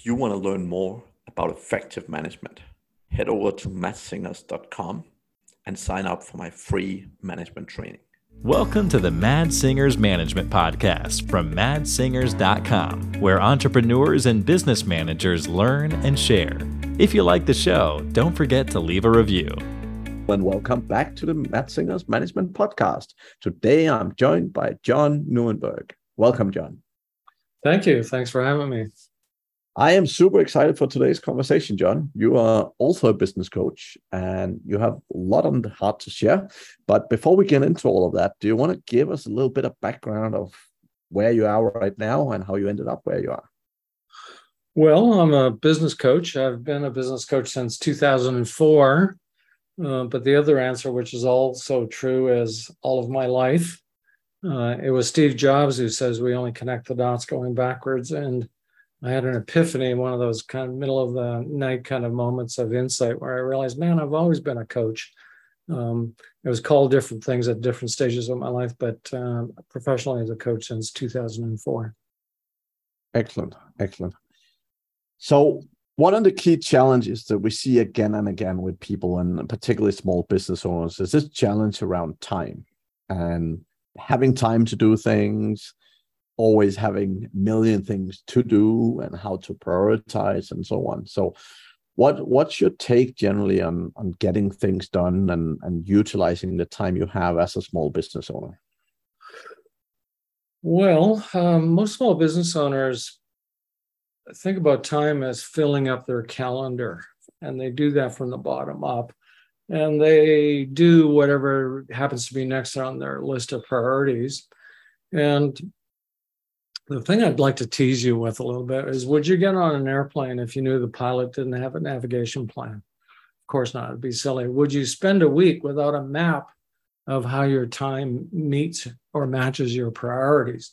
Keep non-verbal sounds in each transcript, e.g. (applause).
If you want to learn more about effective management, head over to madssingers.com and sign up for my free management training. Welcome to the Mads Singers Management Podcast from madssingers.com, where entrepreneurs and business managers learn and share. If you like the show, don't forget to leave a review. And welcome back to the Mads Singers Management Podcast. Today I'm joined by John Nieuwenburg. Welcome, John. Thank you. Thanks for having me. I am super excited for today's conversation, John. You are also a business coach and you have a lot on the heart to share. But before we get into all of that, do you want to give us a little bit of background of where you are right now and how you ended up where you are? Well, I'm a business coach. I've been a business coach since 2004. Uh, but the other answer, which is also true is all of my life, uh, it was Steve Jobs who says we only connect the dots going backwards. And I had an epiphany, one of those kind of middle of the night kind of moments of insight where I realized, man, I've always been a coach. Um, it was called different things at different stages of my life, but um, professionally as a coach since 2004. Excellent, excellent. So, one of the key challenges that we see again and again with people, and particularly small business owners, is this challenge around time and having time to do things, always having million things to do and how to prioritize and so on. So what what's your take generally on on getting things done and and utilizing the time you have as a small business owner? Well, um, most small business owners think about time as filling up their calendar, and they do that from the bottom up. And they do whatever happens to be next on their list of priorities. And the thing I'd like to tease you with a little bit is would you get on an airplane if you knew the pilot didn't have a navigation plan? Of course not, it'd be silly. Would you spend a week without a map of how your time meets or matches your priorities?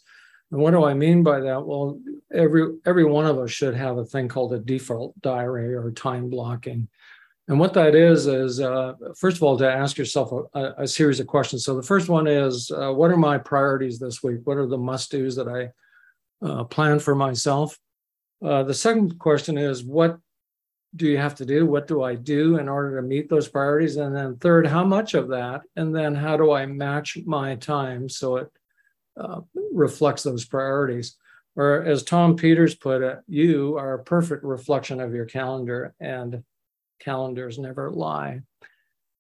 And what do I mean by that? Well, every every one of us should have a thing called a default diary or time blocking. And what that is is uh, first of all to ask yourself a, a, series of questions. So the first one is, uh, what are my priorities this week? What are the must dos that I uh, plan for myself. Uh, the second question is what do you have to do? What do I do in order to meet those priorities? And then third, how much of that? And then how do I match my time so it uh, reflects those priorities? Or as Tom Peters put it, you are a perfect reflection of your calendar, and calendars never lie.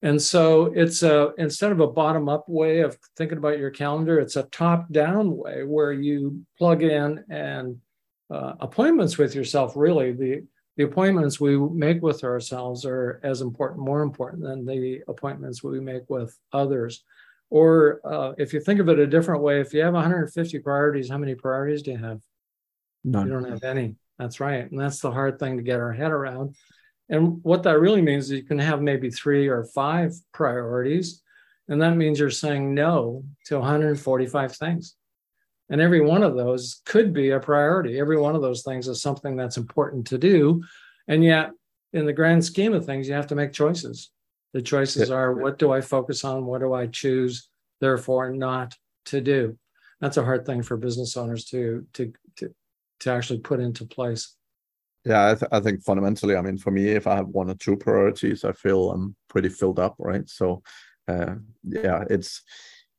And so it's a instead of a bottom up way of thinking about your calendar, it's a top down way where you plug in and uh, appointments with yourself. Really, the the appointments we make with ourselves are as important, more important than the appointments we make with others. Or uh, if you think of it a different way, if you have 150 priorities, how many priorities do you have? None. You don't have any. That's right, and that's the hard thing to get our head around and what that really means is you can have maybe three or five priorities. And that means you're saying no to 145 things. And every one of those could be a priority. Every one of those things is something that's important to do. And yet, in the grand scheme of things, you have to make choices. The choices are what do I focus on? What do I choose, therefore, not to do? That's a hard thing for business owners to, to, to, to actually put into place. Yeah, I, th- I, think fundamentally, I mean, for me, if I have one or two priorities, I feel I'm pretty filled up, right? So, uh, yeah, it's.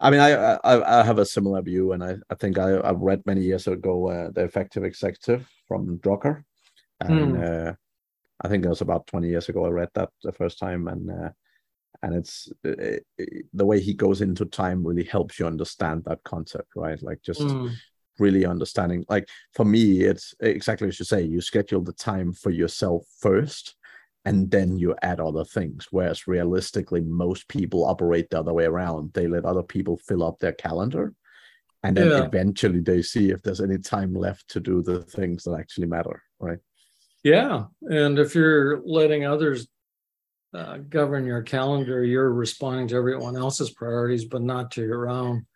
I mean, I, I, I have a similar view, and I I think I I read many years ago uh, the Effective Executive from Drucker, and mm. uh, I think it was about twenty years ago I read that the first time, and uh, and it's it, uh, it, the way he goes into time really helps you understand that concept, right? Like just mm really understanding like for me it's exactly as you say you schedule the time for yourself first and then you add other things whereas realistically most people operate the other way around. They let other people fill up their calendar and then yeah. eventually they see if there's any time left to do the things that actually matter right? Yeah and if you're letting others uh, govern your calendar you're responding to everyone else's priorities but not to your own.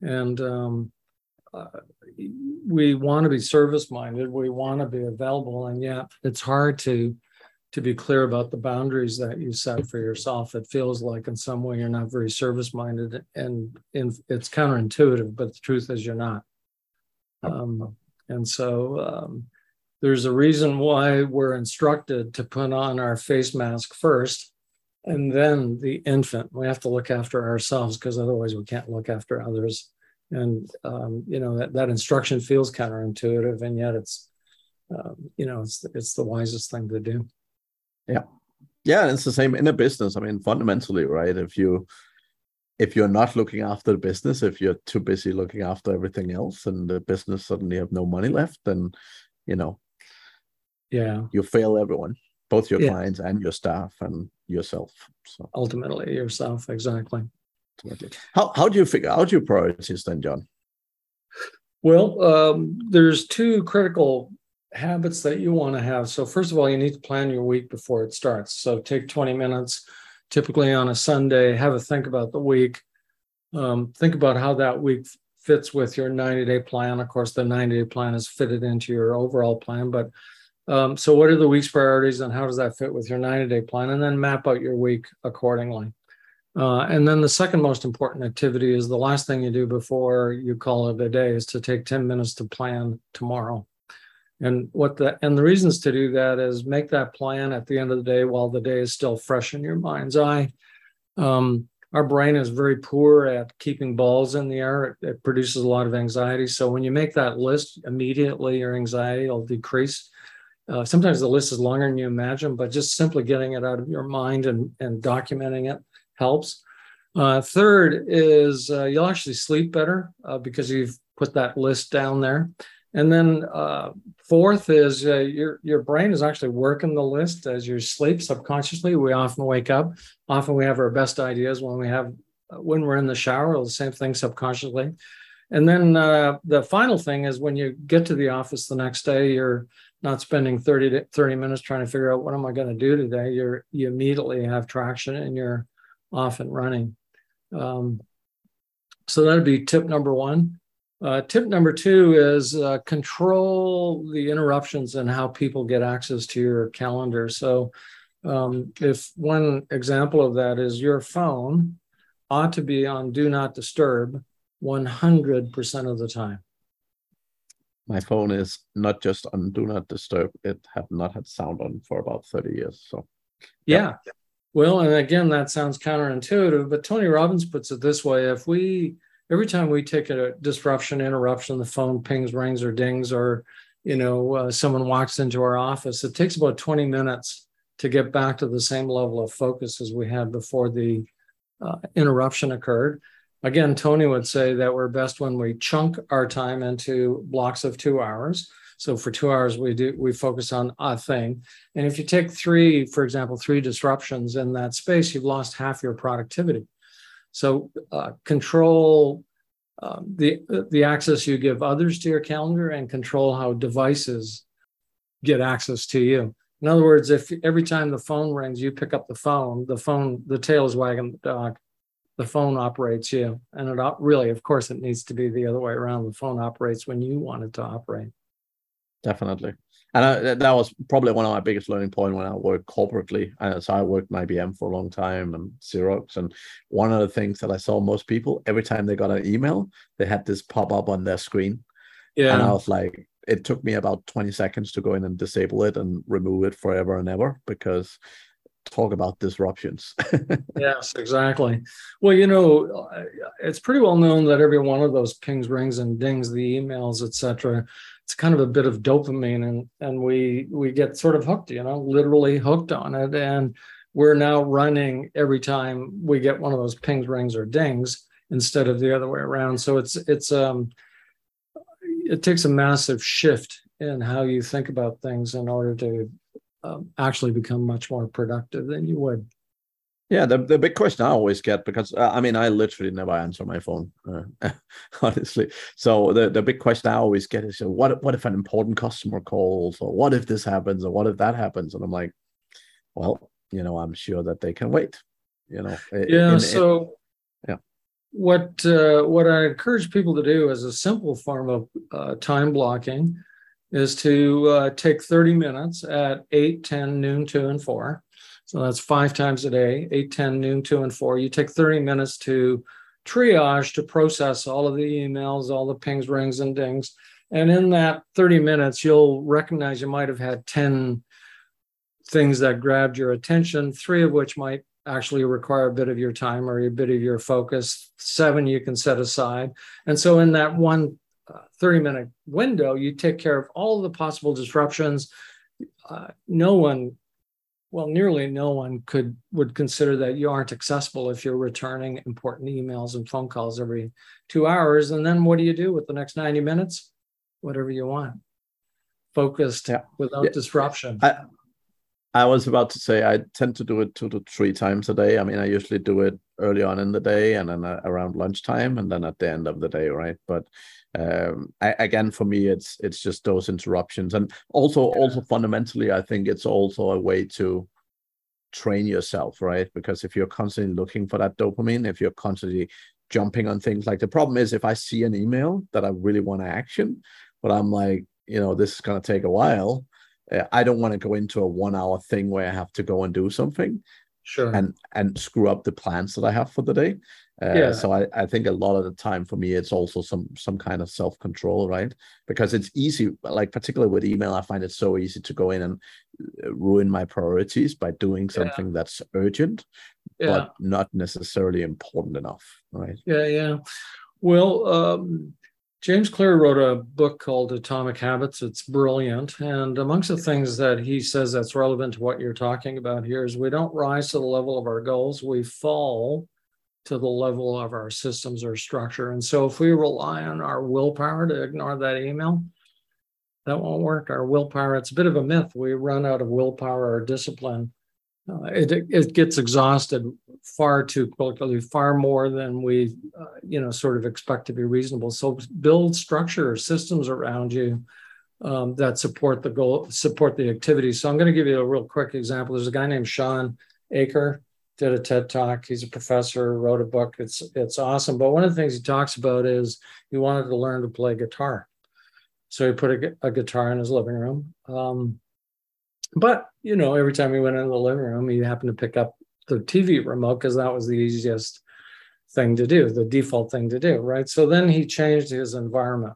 And um, uh, we want to be service minded we want to be available and yet it's hard to to be clear about the boundaries that you set for yourself it feels like in some way you're not very service minded and in, it's counterintuitive but the truth is you're not um, and so um, there's a reason why we're instructed to put on our face mask first and then the infant. We have to look after ourselves because otherwise we can't look after others. And um, you know that, that instruction feels counterintuitive, and yet it's um, you know it's it's the wisest thing to do. Yeah, yeah, it's the same in a business. I mean, fundamentally, right? If you if you're not looking after the business, if you're too busy looking after everything else, and the business suddenly have no money left, then you know yeah you fail everyone both your yeah. clients and your staff and yourself so ultimately yourself exactly how, how do you figure out your priorities then john? Well um, there's two critical habits that you want to have. So first of all you need to plan your week before it starts. So take 20 minutes typically on a sunday have a think about the week. Um, think about how that week fits with your 90 day plan. Of course the 90 day plan is fitted into your overall plan but um, so, what are the week's priorities and how does that fit with your 90 day plan? And then map out your week accordingly. Uh, and then the second most important activity is the last thing you do before you call it a day is to take 10 minutes to plan tomorrow. And what the and the reasons to do that is make that plan at the end of the day while the day is still fresh in your mind's eye. Um, our brain is very poor at keeping balls in the air. It, it, produces a lot of anxiety. So when you make that list, immediately your anxiety will decrease. Uh, sometimes the list is longer than you imagine, but just simply getting it out of your mind and, and documenting it helps. Uh, third is uh, you'll actually sleep better uh, because you've put that list down there. And then uh, fourth is uh, your your brain is actually working the list as you sleep subconsciously. We often wake up. Often we have our best ideas when we have when we're in the shower. The same thing subconsciously. And then the final thing is when you get to the office the next day, you're not spending 30 to 30 minutes trying to figure out what am I going to do today. You're you immediately have traction and you're off and running. Um, so that'd be tip number one. Uh, tip number two is uh, control the interruptions and how people get access to your calendar. So, um, if one example of that is your phone ought to be on do not disturb 100% of the time my phone is not just on do not disturb it have not had sound on for about 30 years so yeah. yeah. Well and again that sounds counterintuitive but tony robbins puts it this way if we every time we take a disruption interruption the phone pings rings or dings or you know uh, someone walks into our office it takes about 20 minutes to get back to the same level of focus as we had before the uh, interruption occurred Again, Tony would say that we're best when we chunk our time into blocks of two hours. So for two hours, we do we focus on a thing. And if you take three, for example, three disruptions in that space, you've lost half your productivity. So uh, control um, the the access you give others to your calendar and control how devices get access to you. In other words, if every time the phone rings, you pick up the phone, the phone, the tail is wagging the dog the phone operates you. And it really, of course, it needs to be the other way around. The phone operates when you want it to operate. Definitely. And I, that was probably one of my biggest learning point when I worked corporately. Uh, so I worked in IBM for a long time and Xerox. And one of the things that I saw most people, every time they got an email, they had this pop up on their screen. Yeah. And I was like, it took me about 20 seconds to go in and disable it and remove it forever and ever because talk about disruptions. (laughs) yes, exactly. Well, you know, it's pretty well known that every one of those pings, rings, and dings, the emails, etc., it's kind of a bit of dopamine, and and we we get sort of hooked, you know, literally hooked on it, and we're now running every time we get one of those pings, rings, or dings instead of the other way around. So it's it's um it takes a massive shift in how you think about things in order to um, actually become much more productive than you would. Yeah, the, the big question I always get because uh, I mean I literally never answer my phone, uh, (laughs) honestly. So the, the big question I always get is, what what if an important customer calls, or what if this happens, or what if that happens? And I'm like, well, you know, I'm sure that they can wait. You know. Yeah. In, so. In, yeah. What uh, what I encourage people to do as a simple form of uh, time blocking is to uh, take 30 minutes at 8, 10, noon, 2, and 4. So that's five times a day 8, 10, noon, 2, and 4. You take 30 minutes to triage, to process all of the emails, all the pings, rings, and dings. And in that 30 minutes, you'll recognize you might have had 10 things that grabbed your attention, three of which might actually require a bit of your time or a bit of your focus. Seven you can set aside. And so in that one uh, 30 minute window, you take care of all the possible disruptions. Uh, no one, well, nearly no one could would consider that you aren't accessible if you're returning important emails and phone calls every two hours. And then what do you do with the next 90 minutes? Whatever you want. Focused yeah. without yeah. disruption. I, I was about to say I tend to do it two to three times a day. I mean, I usually do it early on in the day and then uh, around lunchtime and then at the end of the day, right? But um, I, again, for me, it's it's just those interruptions, and also yeah. also fundamentally, I think it's also a way to train yourself, right? Because if you're constantly looking for that dopamine, if you're constantly jumping on things, like the problem is if I see an email that I really want to action, but I'm like, you know, this is going to take a while uh, I don't want to go into a one hour thing where I have to go and do something. Sure. And and screw up the plans that I have for the day. Uh, yeah. So I, I think a lot of the time for me, it's also some some kind of self control, right? Because it's easy, like particularly with email, I find it so easy to go in and uh, ruin my priorities by doing something yeah. that's urgent, yeah. but not necessarily important enough, right? Yeah, yeah. Well, um, James Clear wrote a book called Atomic Habits. It's brilliant. And amongst the things that he says that's relevant to what you're talking about here is we don't rise to the level of our goals, we fall to the level of our systems or structure. And so if we rely on our willpower to ignore that email, that won't work. Our willpower, it's a bit of a myth. We run out of willpower or discipline uh, it, it gets exhausted far too quickly, far more than we, uh, you know, sort of expect to be reasonable. So build structure or systems around you um, that support the goal, support the activity. So I'm going to give you a real quick example. There's a guy named Shawn Achor, did a TED talk. He's a professor, wrote a book. It's it's awesome. But one of the things he talks about is he wanted to learn to play guitar. So he put a, a guitar in his living room. Um, but you know, every time he went into the living room, he happened to pick up the TV remote because that was the easiest thing to do, the default thing to do, right? So then he changed his environment.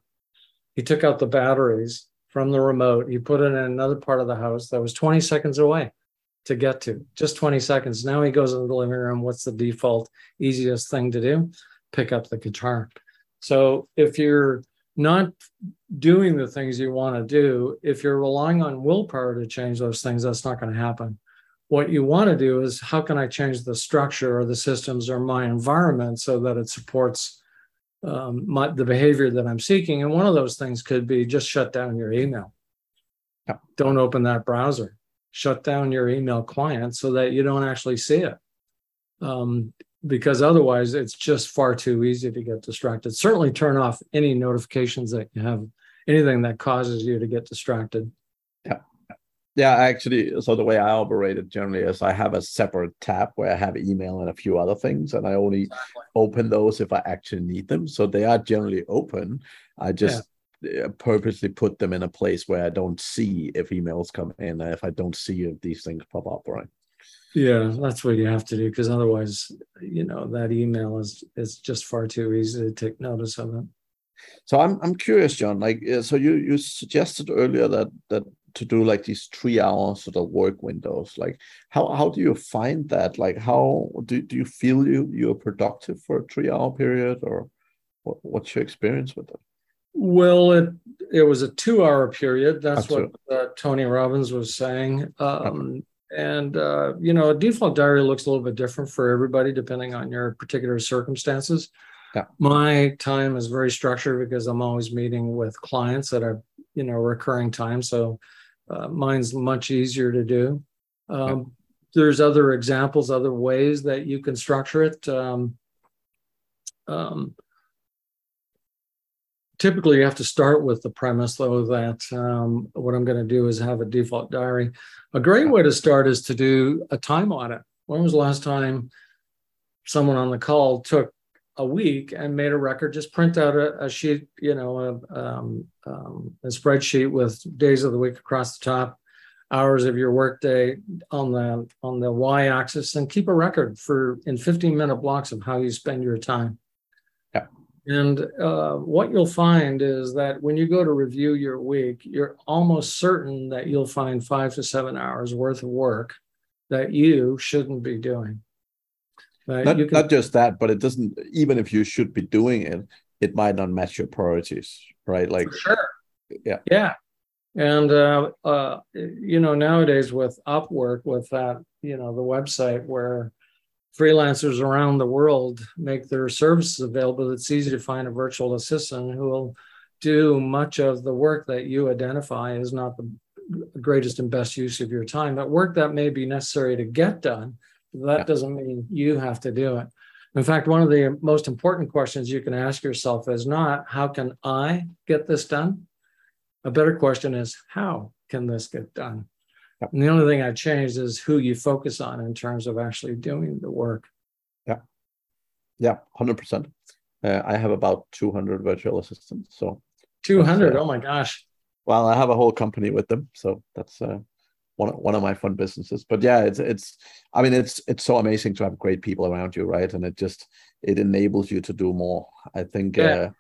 He took out the batteries from the remote. He put it in another part of the house that was 20 seconds away to get to, just 20 seconds. Now he goes into the living room. What's the default, easiest thing to do? Pick up the guitar. So if you're not doing the things you want to do, if you're relying on willpower to change those things, that's not going to happen. What you want to do is how can I change the structure or the systems or my environment so that it supports um, my, the behavior that I'm seeking? And one of those things could be just shut down your email. Yeah. Don't open that browser. Shut down your email client so that you don't actually see it. Um, because otherwise it's just far too easy to get distracted. Certainly turn off any notifications that you have, anything that causes you to get distracted. Yeah. Yeah, actually, so the way I operate it generally is I have a separate tab where I have email and a few other things, and I only exactly. open those if I actually need them. So they are generally open. I just yeah. Uh, purposely put them in a place where I don't see if emails come in, if I don't see if these things pop up, right? Yeah, that's what you have to do because otherwise, you know, that email is is just far too easy to take notice of it. So I'm I'm curious, John. Like, so you you suggested earlier that that to do like these three hour sort of work windows. Like, how how do you find that? Like, how do do you feel you you're productive for a three hour period, or what, what's your experience with it? Well, it it was a two hour period. That's, That's what uh, Tony Robbins was saying. Um, and uh, you know, a default diary looks a little bit different for everybody depending on your particular circumstances. Yeah. My time is very structured because I'm always meeting with clients that are, you know, recurring time. So uh, mine's much easier to do. Um, yeah. There's other examples, other ways that you can structure it. Um, um, typically you have to start with the premise though that um, what i'm going to do is have a default diary. A great way to start is to do a time audit. When was the last time someone on the call took a week and made a record just print out a, a sheet you know a, um, um, a spreadsheet with days of the week across the top hours of your workday on the on the y-axis and keep a record for in 15 minute blocks of how you spend your time And uh, what you'll find is that when you go to review your week, you're almost certain that you'll find five to seven hours worth of work that you shouldn't be doing. Not, can, not just that, but it doesn't, even if you should be doing it, it might not match your priorities, right? Like, sure. Yeah. Yeah. And, uh, uh, you know, nowadays with Upwork, with that, you know, the website where freelancers around the world make their services available, it's easy to find a virtual assistant who will do much of the work that you identify as not the greatest and best use of your time, but work that may be necessary to get done. That yeah. doesn't mean you have to do it. In fact, one of the most important questions you can ask yourself is not how can I get this done? A better question is how can this get done? Yep. And the only thing I changed is who you focus on in terms of actually doing the work. Yeah. Yeah, 100%. Uh, I have about 200 virtual assistants. So 200. Uh, oh my gosh. Well, I have a whole company with them. So that's uh, one, one of my fun businesses. But yeah, it's, it's, I mean, it's, it's so amazing to have great people around you, right? And it just, it enables you to do more. I think, yeah. Uh,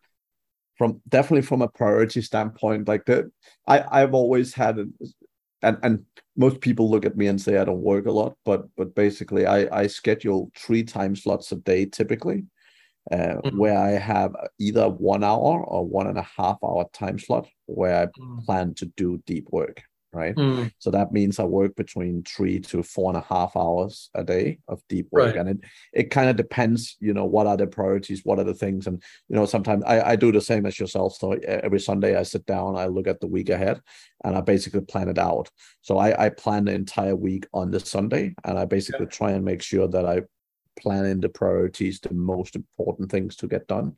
from definitely from a priority standpoint, like that, I, I've always had, and, and most people look at me and say I don't work a lot, but but basically I I schedule three time slots a day typically, uh, mm-hmm. where I have either one hour or one and a half hour time slot where I mm-hmm. plan to do deep work right? Mm. So that means I work between three to four and a half hours a day of deep work, right. and it it kind of depends, you know, what are the priorities, what are the things, and you know, sometimes I, I do the same as yourself. So every Sunday I sit down, I look at the week ahead, and I basically plan it out. So I I plan the entire week on the Sunday, and I basically yeah. try and make sure that I plan in the priorities, the most important things to get done.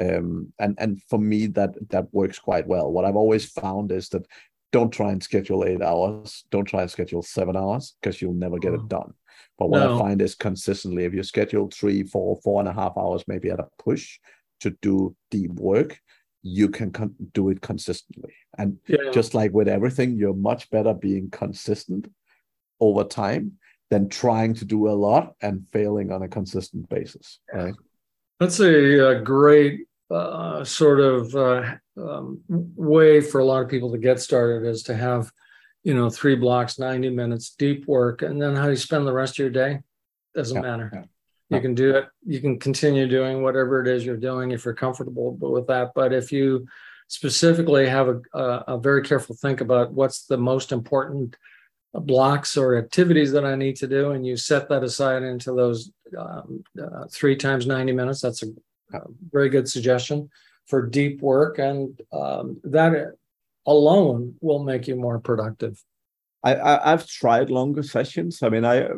Um, and and for me that that works quite well. What I've always found is that don't try and schedule eight hours. Don't try and schedule seven hours because you'll never get it mm. done. But what no. I find is consistently, if you schedule three, four, four and a half hours, maybe at a push to do deep work, you can con- do it consistently. And yeah. just like with everything, you're much better being consistent over time than trying to do a lot and failing on a consistent basis. Right. That's a, a great uh, sort of uh, um, way for a lot of people to get started is to have, you know, three blocks, 90 minutes, deep work, and then how you spend the rest of your day doesn't yeah, matter. Yeah. You can do it. You can continue doing whatever it is you're doing if you're comfortable with that. But if you specifically have a, a, a very careful think about what's the most important blocks or activities that I need to do, and you set that aside into those um, uh, three times 90 minutes, that's a very good suggestion for deep work, and um, that alone will make you more productive. I, I have tried longer sessions. I mean, I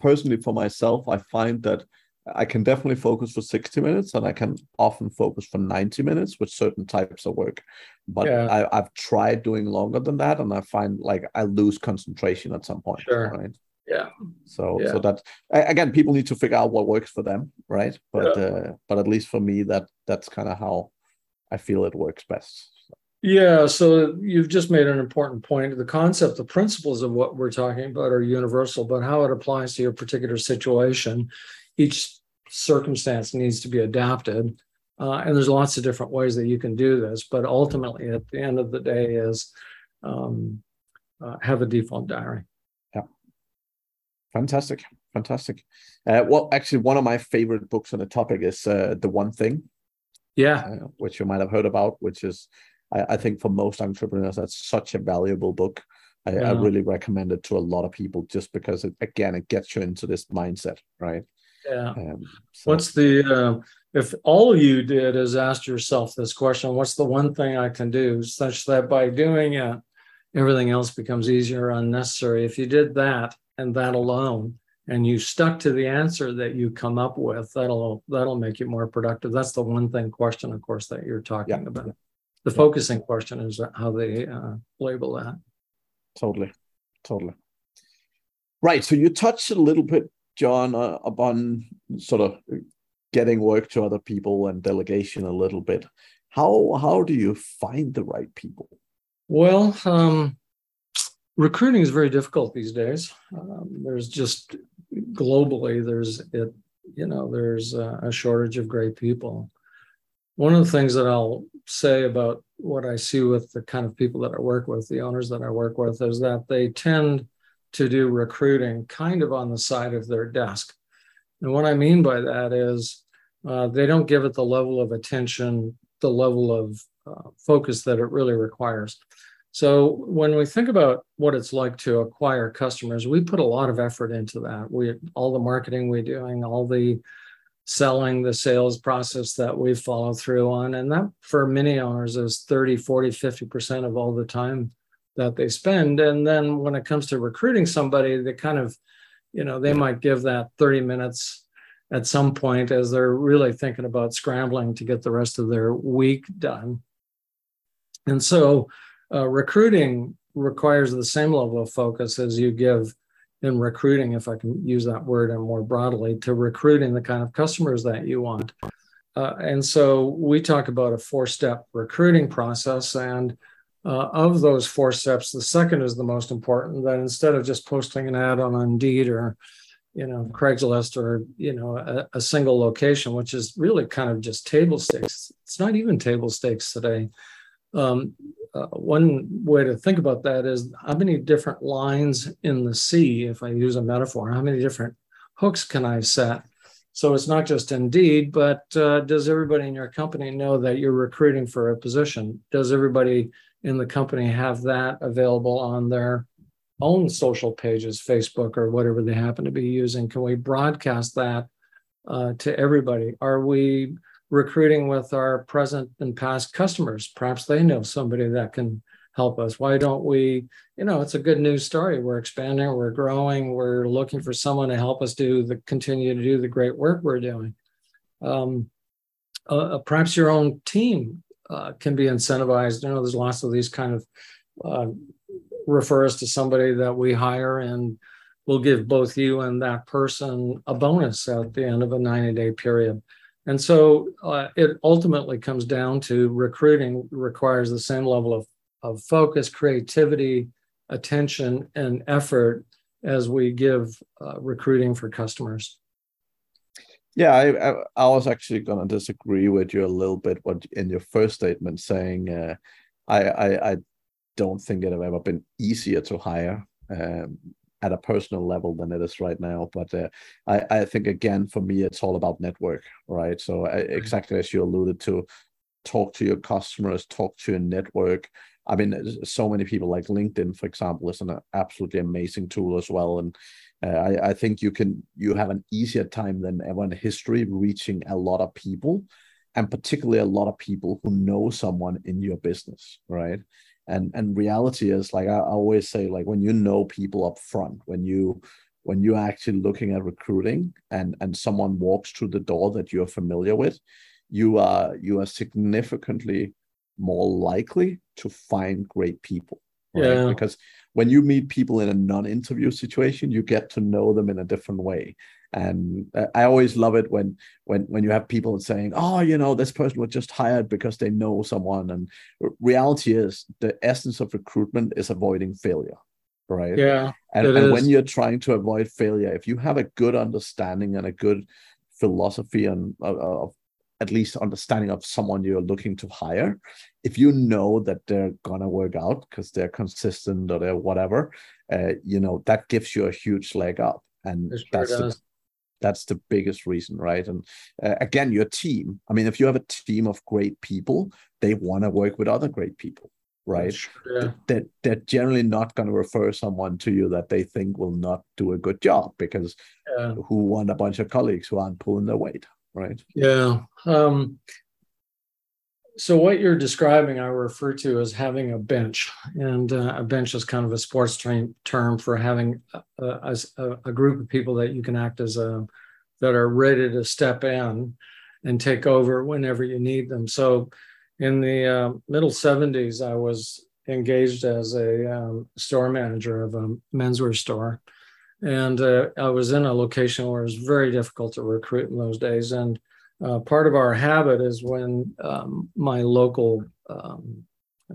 personally for myself, I find that I can definitely focus for 60 minutes and I can often focus for 90 minutes with certain types of work. But yeah. I, have tried doing longer than that and I find like I lose concentration at some point. Sure. Right. Yeah. So yeah. so that again, people need to figure out what works for them, right? But yeah. uh, but at least for me, that that's kind of how I feel it works best. Yeah, so you've just made an important point. The concept, the principles of what we're talking about are universal, but how it applies to your particular situation, each circumstance needs to be adapted. Uh, and there's lots of different ways that you can do this, but ultimately, at the end of the day, is um, uh, have a default diary. Fantastic, fantastic. Uh, well, actually, one of my favorite books on the topic is uh, "The One Thing." Yeah, uh, which you might have heard about. Which is, I, I, think, for most entrepreneurs, that's such a valuable book. I, yeah. I, really recommend it to a lot of people, just because it, again, it gets you into this mindset, right? Yeah. Um, so. What's the uh, if all you did is ask yourself this question: What's the one thing I can do, such that by doing it, everything else becomes easier, or unnecessary? If you did that and that alone. And you stuck to the answer that you come up with that'll that'll make you more productive. That's the one thing question of course that you're talking yeah. about. The yeah. focusing question is how they uh, label that. Totally. Totally. Right. So you touched a little bit john uh, upon sort of getting work to other people and delegation a little bit. How how do you find the right people? Well um, recruiting is very difficult these days. Um, there's just globally, there's it, you know, there's a, a shortage of great people. one of the things that I'll say about what I see with the kind of people that I work with, the owners that I work with, is that they tend to do recruiting kind of on the side of their desk. And what I mean by that is uh, they don't give it the level of attention, the level of uh, focus that it really requires. So when we think about what it's like to acquire customers, we put a lot of effort into that. We all the marketing we're doing, all the selling, the sales process that we follow through on. And that for many owners is 30, 40, 50% of all the time that they spend. And then when it comes to recruiting somebody, they kind of, you know, they might give that 30 minutes at some point as they're really thinking about scrambling to get the rest of their week done. And so uh, recruiting requires the same level of focus as you give in recruiting, if I can use that word and more broadly, to recruiting the kind of customers that you want. Uh, and so we talk about a four step recruiting process. And uh, of those four steps, the second is the most important that instead of just posting an ad on Indeed or you know Craigslist or you know a, a, single location, which is really kind of just table stakes. It's not even table stakes today. Um, uh, one way to think about that is how many different lines in the sea, if I use a metaphor, how many different hooks can I set? So it's not just Indeed, but uh, does everybody in your company know that you're recruiting for a position? Does everybody in the company have that available on their own social pages, Facebook or whatever they happen to be using? Can we broadcast that uh, to everybody? Are we recruiting with our present and past customers? Perhaps they know somebody that can help us. Why don't we? You know, it's a good news story. We're expanding, we're growing, we're looking for someone to help us do the continue to do the great work we're doing. Um, uh, uh perhaps your own team uh, can be incentivized. You know, there's lots of these kind of uh, refer us to somebody that we hire and we'll give both you and that person a bonus at the end of a 90 day period. And so uh, it ultimately comes down to recruiting requires the same level of, of focus, creativity, attention, and effort as we give uh, recruiting for customers. Yeah, I, I, I was actually going to disagree with you a little bit. What in your first statement saying, uh, I, I I don't think it have ever been easier to hire um, at a personal level than it is right now. But uh, I, I think again, for me, it's all about network, right? So I, exactly as you alluded to, talk to your customers, talk to your network. I mean, so many people like LinkedIn, for example, is an absolutely amazing tool as well. And uh, I, I think you can you have an easier time than ever in history reaching a lot of people, and particularly a lot of people who know someone in your business, right? And and reality is like I, I always say like when you know people up front when you when you're actually looking at recruiting and and someone walks through the door that you're familiar with you are you are significantly more likely to find great people right? yeah because when you meet people in a non-interview situation you get to know them in a different way and uh, i always love it when when when you have people saying oh you know this person was just hired because they know someone. And reality is the essence of recruitment is avoiding failure right? Yeah and, and when you're trying to avoid failure if you have a good understanding and a good philosophy and uh, of at least understanding of someone you're looking to hire if you know that they're gonna work out because they're consistent or they're whatever uh, you know that gives you a huge leg up. And sure that's the, that's the biggest reason right and uh, again your team i mean if you have a team of great people they want to work with other great people right yeah. they're, they're generally not going to refer someone to you that they think will not do a good job because yeah. who want a bunch of colleagues who aren't pulling their weight right yeah um, so what you're describing, I refer to as having a bench, and uh, a bench is kind of a sports train, term for having a, a, a, group of people that you can act as a that are ready to step in and take over whenever you need them. So, in the uh, middle '70s, I was engaged as a um, store manager of a menswear store, and uh, I was in a location where it was very difficult to recruit in those days, and uh, part of our habit is when um, my local um,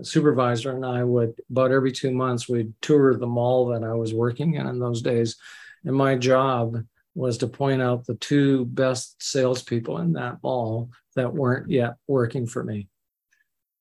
supervisor and I would, about every two months, we'd tour the mall that I was working in in those days. And my job was to point out the two best salespeople in that mall that weren't yet working for me.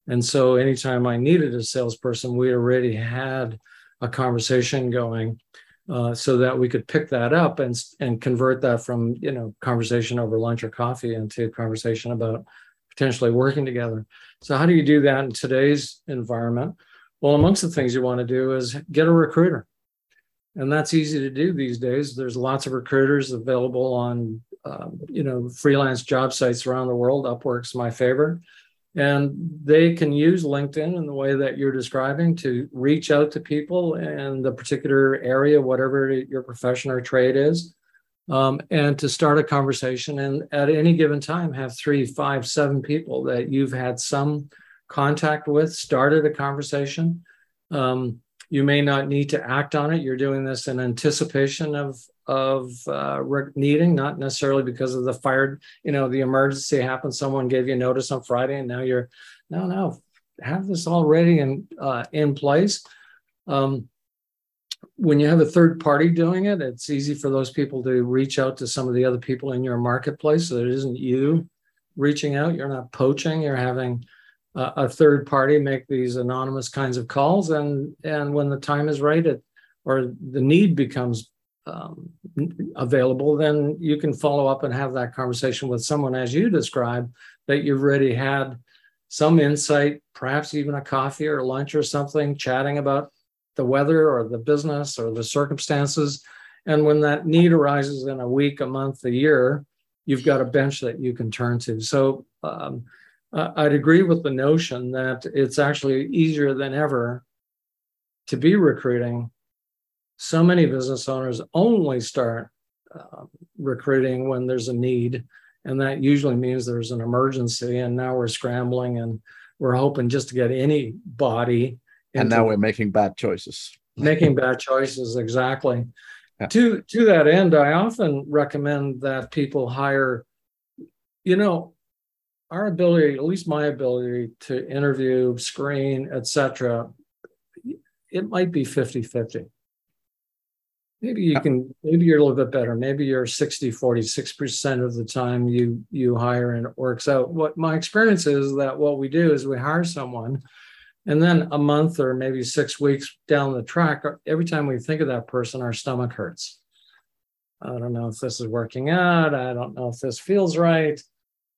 And so anytime I needed a salesperson, we already had a conversation going uh, so that we could pick that up and, and convert that from, you know, conversation over lunch or coffee into conversation about potentially working together. So how do you do that in today's environment? Well, amongst the things you want to do is get a recruiter. And that's easy to do these days. There's lots of recruiters available on, um, you know, freelance job sites around the world. Upwork's my favorite. And they can use LinkedIn in the way that you're describing to reach out to people in the particular area, whatever your profession or trade is, um, and to start a conversation. And at any given time, have three, five, seven people that you've had some contact with, started a conversation. Um, you may not need to act on it. You're doing this in anticipation of of uh, needing, not necessarily because of the fired, you know, the emergency happened. Someone gave you notice on Friday, and now you're no, no, have this already in uh, in place. Um, when you have a third party doing it, it's easy for those people to reach out to some of the other people in your marketplace. So it isn't you reaching out. You're not poaching. You're having a third party make these anonymous kinds of calls, and and when the time is right, it or the need becomes um, available, then you can follow up and have that conversation with someone as you described that you've already had some insight, perhaps even a coffee or lunch or something, chatting about the weather or the business or the circumstances. And when that need arises in a week, a month, a year, you've got a bench that you can turn to. So um, I'd agree with the notion that it's actually easier than ever to be recruiting so many business owners only start uh, recruiting when there's a need. And that usually means there's an emergency. And now we're scrambling and we're hoping just to get anybody. And now we're making bad choices. making bad choices, exactly. Yeah. To, to that end, I often recommend that people hire, you know, our ability, at least my ability to interview, screen, etc. it might be 50 50 maybe you uh, can maybe you're a little bit better. Maybe you're 60 46% of the time you you hire and it works out. What my experience is that what we do is we hire someone and then a month or maybe six weeks down the track uh, every time we think of that person our stomach hurts. I don't know if this is working out. I don't know if this feels right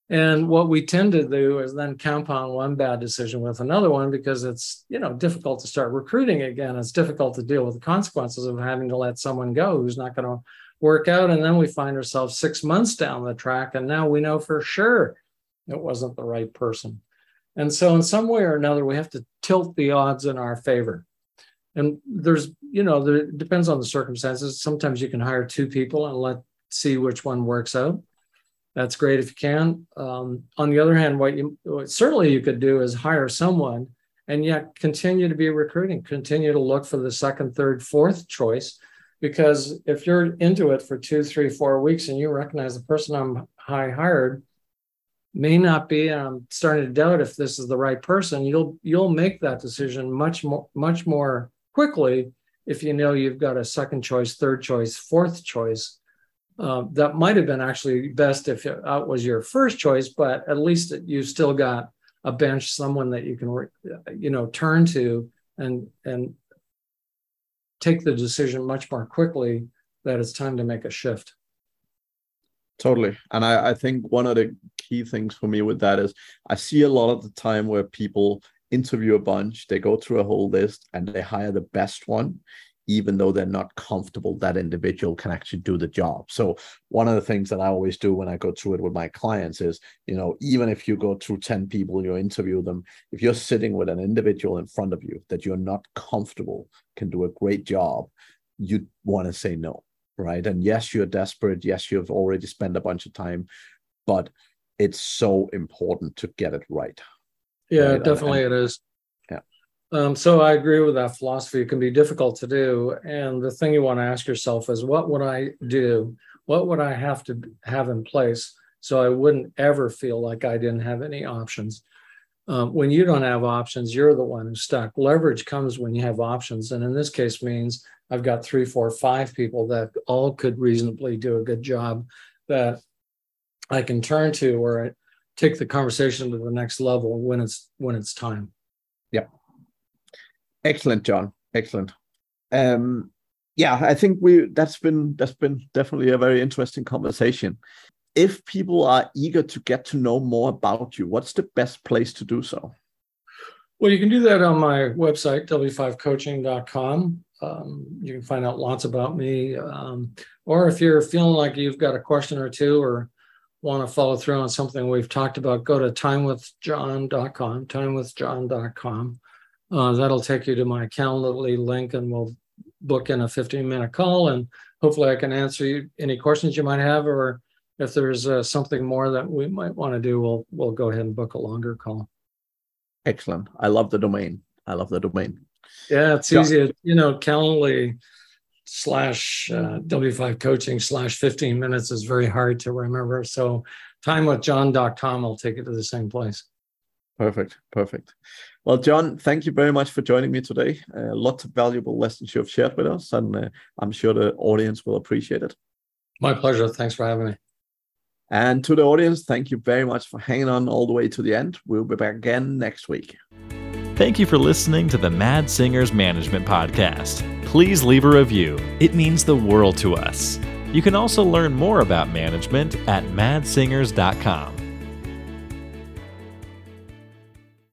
and what we tend to do is then compound one bad decision with another one because it's you know difficult to start recruiting again. It's difficult to deal with the consequences of having to let someone go who's not going to work out. And then we find ourselves six months down the track, and now we know for sure it wasn't the right person. And so, in some way or another, we have to tilt the odds in our favor. And there's, you know, there it depends on the circumstances. Sometimes you can hire two people and let see which one works out that's great if you can. Um, on the other hand, what you what certainly you could do is hire someone and yet continue to be recruiting, continue to look for the second, third, fourth choice. Because if you're into it for two, three, four weeks and you recognize the person I'm high hired may not be, and I'm starting to doubt if this is the right person, you'll you'll make that decision much more much more quickly if you know you've got a second choice, third choice, fourth choice uh, that might have been actually best if it uh, was your first choice, but at least you still got a bench, someone that you can, you know, turn to and and take the decision much more quickly that it's time to make a shift. Totally, and I, I think one of the key things for me with that is I see a lot of the time where people interview a bunch, they go through a whole list, and they hire the best one, even though they're not comfortable that individual can actually do the job. So one of the things that i always do when i go through it with my clients is you know even if you go through 10 people you interview them if you're sitting with an individual in front of you that you're not comfortable can do a great job you want to say no right? And yes you're desperate. Yes you've already spent a bunch of time but it's so important to get it right. Yeah right? definitely and, it is um, so I agree with that philosophy. It can be difficult to do. And the thing you want to ask yourself is what would I do? What would I have to have in place so I wouldn't ever feel like I didn't have any options? Um, when you don't have options, you're the one who's stuck. Leverage comes when you have options. And in this case means I've got three, four, five people that all could reasonably do a good job that I can turn to or take the conversation to the next level when it's when it's time. Yep. Excellent, John. Excellent. Um, yeah, I think we that's been that's been definitely a very interesting conversation. If people are eager to get to know more about you, what's the best place to do so? Well, you can do that on my website, w5coaching.com. Um, you can find out lots about me. Um, or if you're feeling like you've got a question or two or want to follow through on something we've talked about, go to timewithjohn.com, timewithjohn.com. Uh, that'll take you to my Calendly link and we'll book in a 15 minute call and hopefully I can answer you any questions you might have or if there's uh, something more that we might want to do, we'll we'll go ahead and book a longer call. Excellent. I love the domain. I love the domain. Yeah, it's easy. You know, Calendly slash uh, W5 coaching slash 15 minutes is very hard to remember. So timewithjohn.com will take it to the same place. Perfect. Perfect. Well, John, thank you very much for joining me today. Uh, lots of valuable lessons you have shared with us, and uh, I'm sure the audience will appreciate it. My pleasure. Thanks for having me. And to the audience, thank you very much for hanging on all the way to the end. We'll be back again next week. Thank you for listening to the Mads Singers Management Podcast. Please leave a review, it means the world to us. You can also learn more about management at madssingers.com.